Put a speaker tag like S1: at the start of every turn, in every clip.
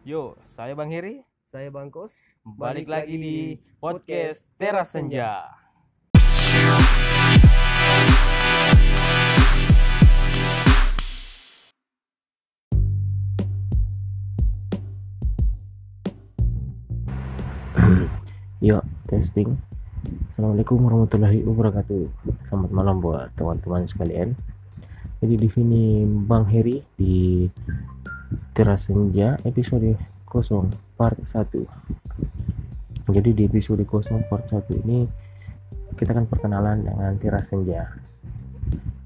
S1: Yo, saya Bang Heri.
S2: Saya Bangkos.
S1: Balik lagi di podcast Teras Senja.
S3: Yuk, testing. Assalamualaikum warahmatullahi wabarakatuh. Selamat malam buat teman-teman sekalian. Jadi di sini Bang Heri di Teras Senja episode 0 part 1. Jadi di episode 0 part 1 ini kita akan perkenalan dengan Teras Senja.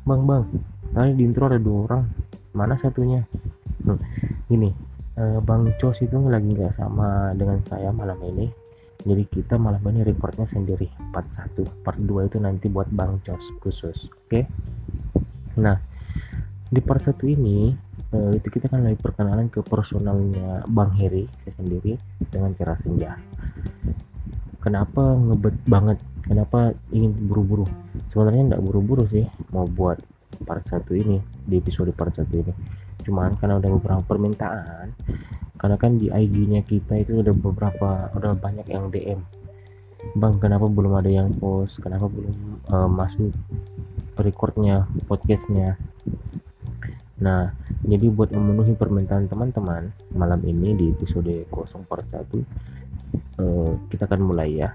S3: Bang, Bang, tadi di intro ada dua orang. Mana satunya? Hmm, Gini, eh, Bang Cos itu lagi nggak sama dengan saya malam ini jadi kita malam ini recordnya sendiri part 1 part 2 itu nanti buat Bang Cos khusus oke nah di part 1 ini eh, itu kita kan lagi perkenalan ke personalnya Bang Heri saya sendiri dengan Kira Senja. Kenapa ngebet banget? Kenapa ingin buru-buru? Sebenarnya nggak buru-buru sih mau buat part 1 ini di episode part 1 ini. Cuman karena udah beberapa permintaan karena kan di IG-nya kita itu udah beberapa udah banyak yang DM Bang kenapa belum ada yang post? Kenapa belum eh, masuk recordnya podcastnya nah jadi buat memenuhi permintaan teman-teman malam ini di episode 0 part 1 eh, kita akan mulai ya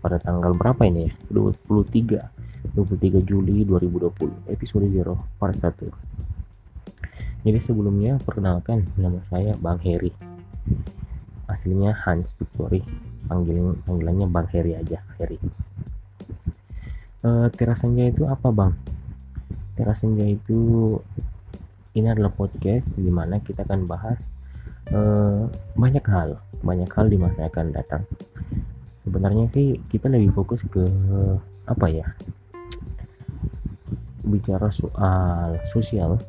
S3: pada tanggal berapa ini ya 23 23 Juli 2020 episode 0 part 1 jadi sebelumnya perkenalkan nama saya Bang Heri. Aslinya Hans Victory, panggil panggilannya Bang Heri aja, Heri. Eh, Teras itu apa Bang? Teras Senja itu ini adalah podcast di mana kita akan bahas eh, banyak hal, banyak hal di masa yang akan datang. Sebenarnya sih kita lebih fokus ke apa ya? Bicara soal sosial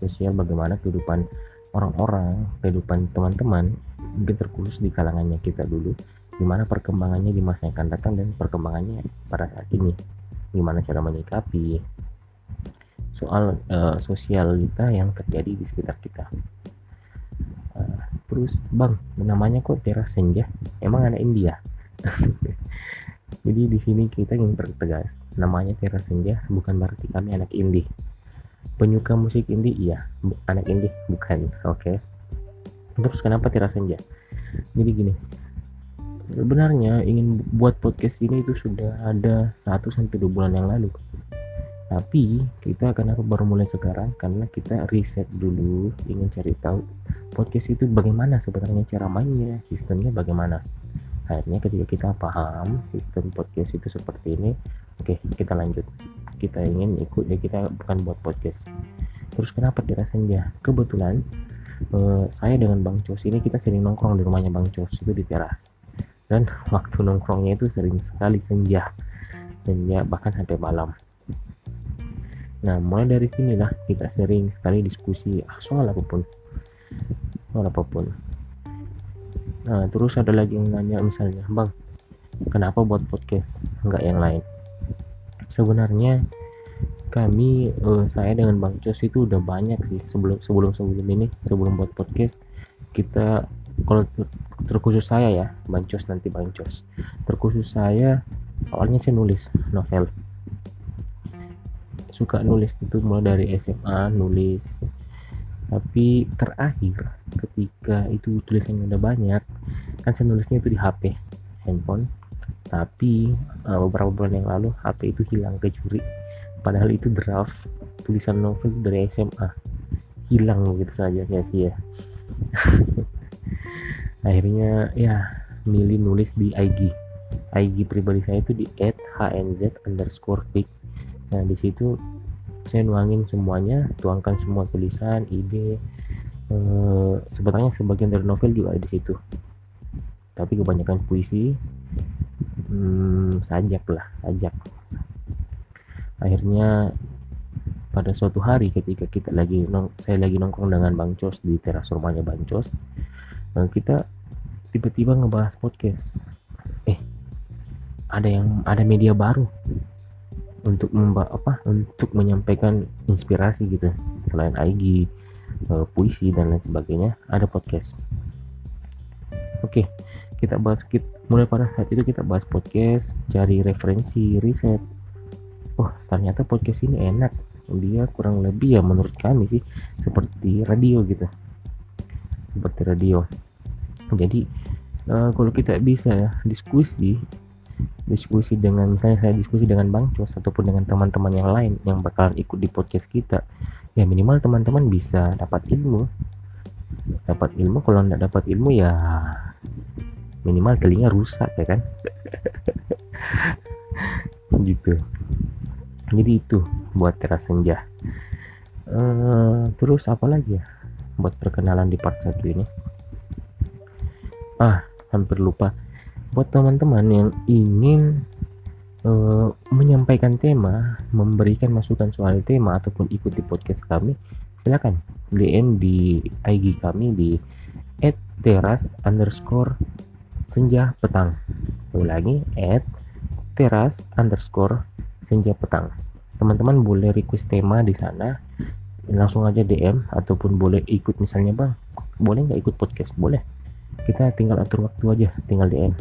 S3: sosial bagaimana kehidupan orang-orang, kehidupan teman-teman mungkin terkhusus di kalangannya kita dulu gimana perkembangannya di masa yang akan datang dan perkembangannya pada saat ini gimana cara menyikapi soal uh, sosial kita yang terjadi di sekitar kita. Uh, terus bang namanya kok teras senja? Emang anak India? Jadi di sini kita ingin pertegas namanya teras senja bukan berarti kami anak indie. Penyuka musik indie iya anak indie bukan oke. Terus kenapa Tira Senja? Jadi gini sebenarnya ingin buat podcast ini itu sudah ada 1 sampai dua bulan yang lalu tapi kita kenapa baru mulai sekarang karena kita riset dulu ingin cari tahu podcast itu bagaimana sebenarnya cara mainnya sistemnya bagaimana. Akhirnya ketika kita paham sistem podcast itu seperti ini oke kita lanjut. Kita ingin ikut ya kita bukan buat podcast. Terus kenapa tidak senja kebetulan eh, saya dengan Bang Cos ini kita sering nongkrong di rumahnya Bang Cos itu di teras. Dan waktu nongkrongnya itu sering sekali senja. Senja bahkan sampai malam nah mulai dari sinilah kita sering sekali diskusi ah, soal apa pun. Soal apa pun. Nah terus ada lagi yang nanya misalnya bang kenapa buat podcast nggak yang lain? Sebenarnya kami eh, saya dengan Bang Cos itu udah banyak sih sebelum sebelum sebelum ini sebelum buat podcast kita kalau ter- terkhusus saya ya Bang Cos nanti Bang Cos terkhusus saya awalnya saya nulis novel suka nulis itu mulai dari SMA nulis. Tapi terakhir ketika itu tulisannya udah banyak kan saya nulisnya itu di HP handphone. Tapi eh, beberapa bulan yang lalu HP itu hilang kecuri padahal itu draft tulisan novel dari SMA hilang begitu saja sia-sia akhirnya ya milih nulis di IG IG pribadi saya itu di @hnz underscore nah di situ saya nuangin semuanya tuangkan semua tulisan ide eh, sebenarnya sebagian dari novel juga ada di situ. Tapi kebanyakan puisi hmm, sajak lah sajak. Akhirnya pada suatu hari ketika kita lagi nong saya lagi nongkrong dengan Bang Cos di teras rumahnya Bang Cos eh, kita tiba-tiba ngebahas podcast. Eh ada yang ada media baru untuk memba apa untuk menyampaikan inspirasi gitu selain IG eh, puisi dan lain sebagainya ada podcast. Oke kita bahas kita, mulai pada saat itu kita bahas podcast cari referensi riset. Oh ternyata podcast ini enak. Dia kurang lebih ya menurut kami sih seperti radio gitu. Seperti radio. Jadi uh, kalau kita bisa diskusi diskusi dengan misalnya saya diskusi dengan Bang Cos ataupun dengan teman-teman yang lain yang bakalan ikut di podcast kita. Ya minimal teman-teman bisa dapat ilmu. Dapat ilmu kalau nggak dapat ilmu ya minimal telinga rusak ya kan? Gitu. Jadi itu buat teras senja. Uh, terus apa lagi ya buat perkenalan di part satu ini? Ah hampir lupa buat teman-teman yang ingin uh, menyampaikan tema memberikan masukan soal tema ataupun ikut di podcast kami silakan DM di IG kami di teras underscore senja petang. Ulangi at teras underscore senja petang. Teman-teman boleh request tema di sana langsung aja DM ataupun boleh ikut misalnya bang boleh nggak ikut podcast? Boleh. Kita tinggal atur waktu aja tinggal DM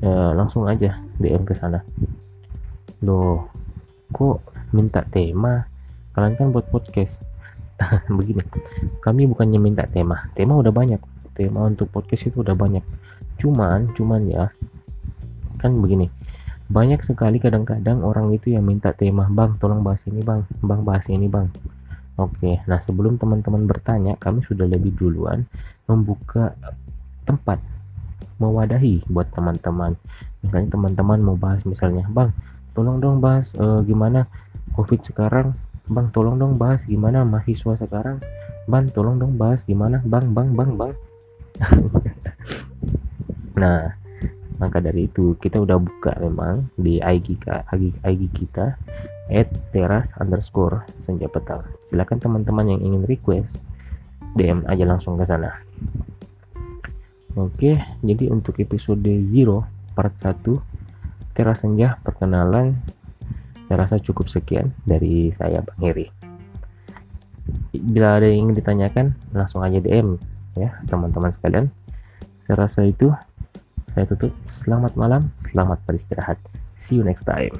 S3: e, langsung aja DM ke sana. Loh kok minta tema? Kalian kan buat podcast. Begini kami bukannya minta tema. Tema udah banyak. Tema untuk podcast itu udah banyak. Cuman cuman ya kan begini. Banyak sekali kadang-kadang orang itu yang minta tema. Bang tolong bahas ini bang. Bang bahas ini bang. Oke nah sebelum teman-teman bertanya kami sudah lebih duluan membuka tempat mewadahi buat teman-teman. Misalnya teman-teman mau bahas misalnya bang tolong dong bahas uh, gimana covid sekarang? Bang tolong dong bahas gimana mahasiswa sekarang? Bang tolong dong bahas gimana? Bang bang bang bang. Nah maka dari itu kita udah buka memang di IG, IG, IG kita at teras underscore senja petang silahkan teman-teman yang ingin request DM aja langsung ke sana oke jadi untuk episode 0 part 1 teras senja perkenalan saya rasa cukup sekian dari saya Bang Heri bila ada yang ingin ditanyakan langsung aja DM ya teman-teman sekalian saya rasa itu saya tutup. Selamat malam, selamat beristirahat. See you next time.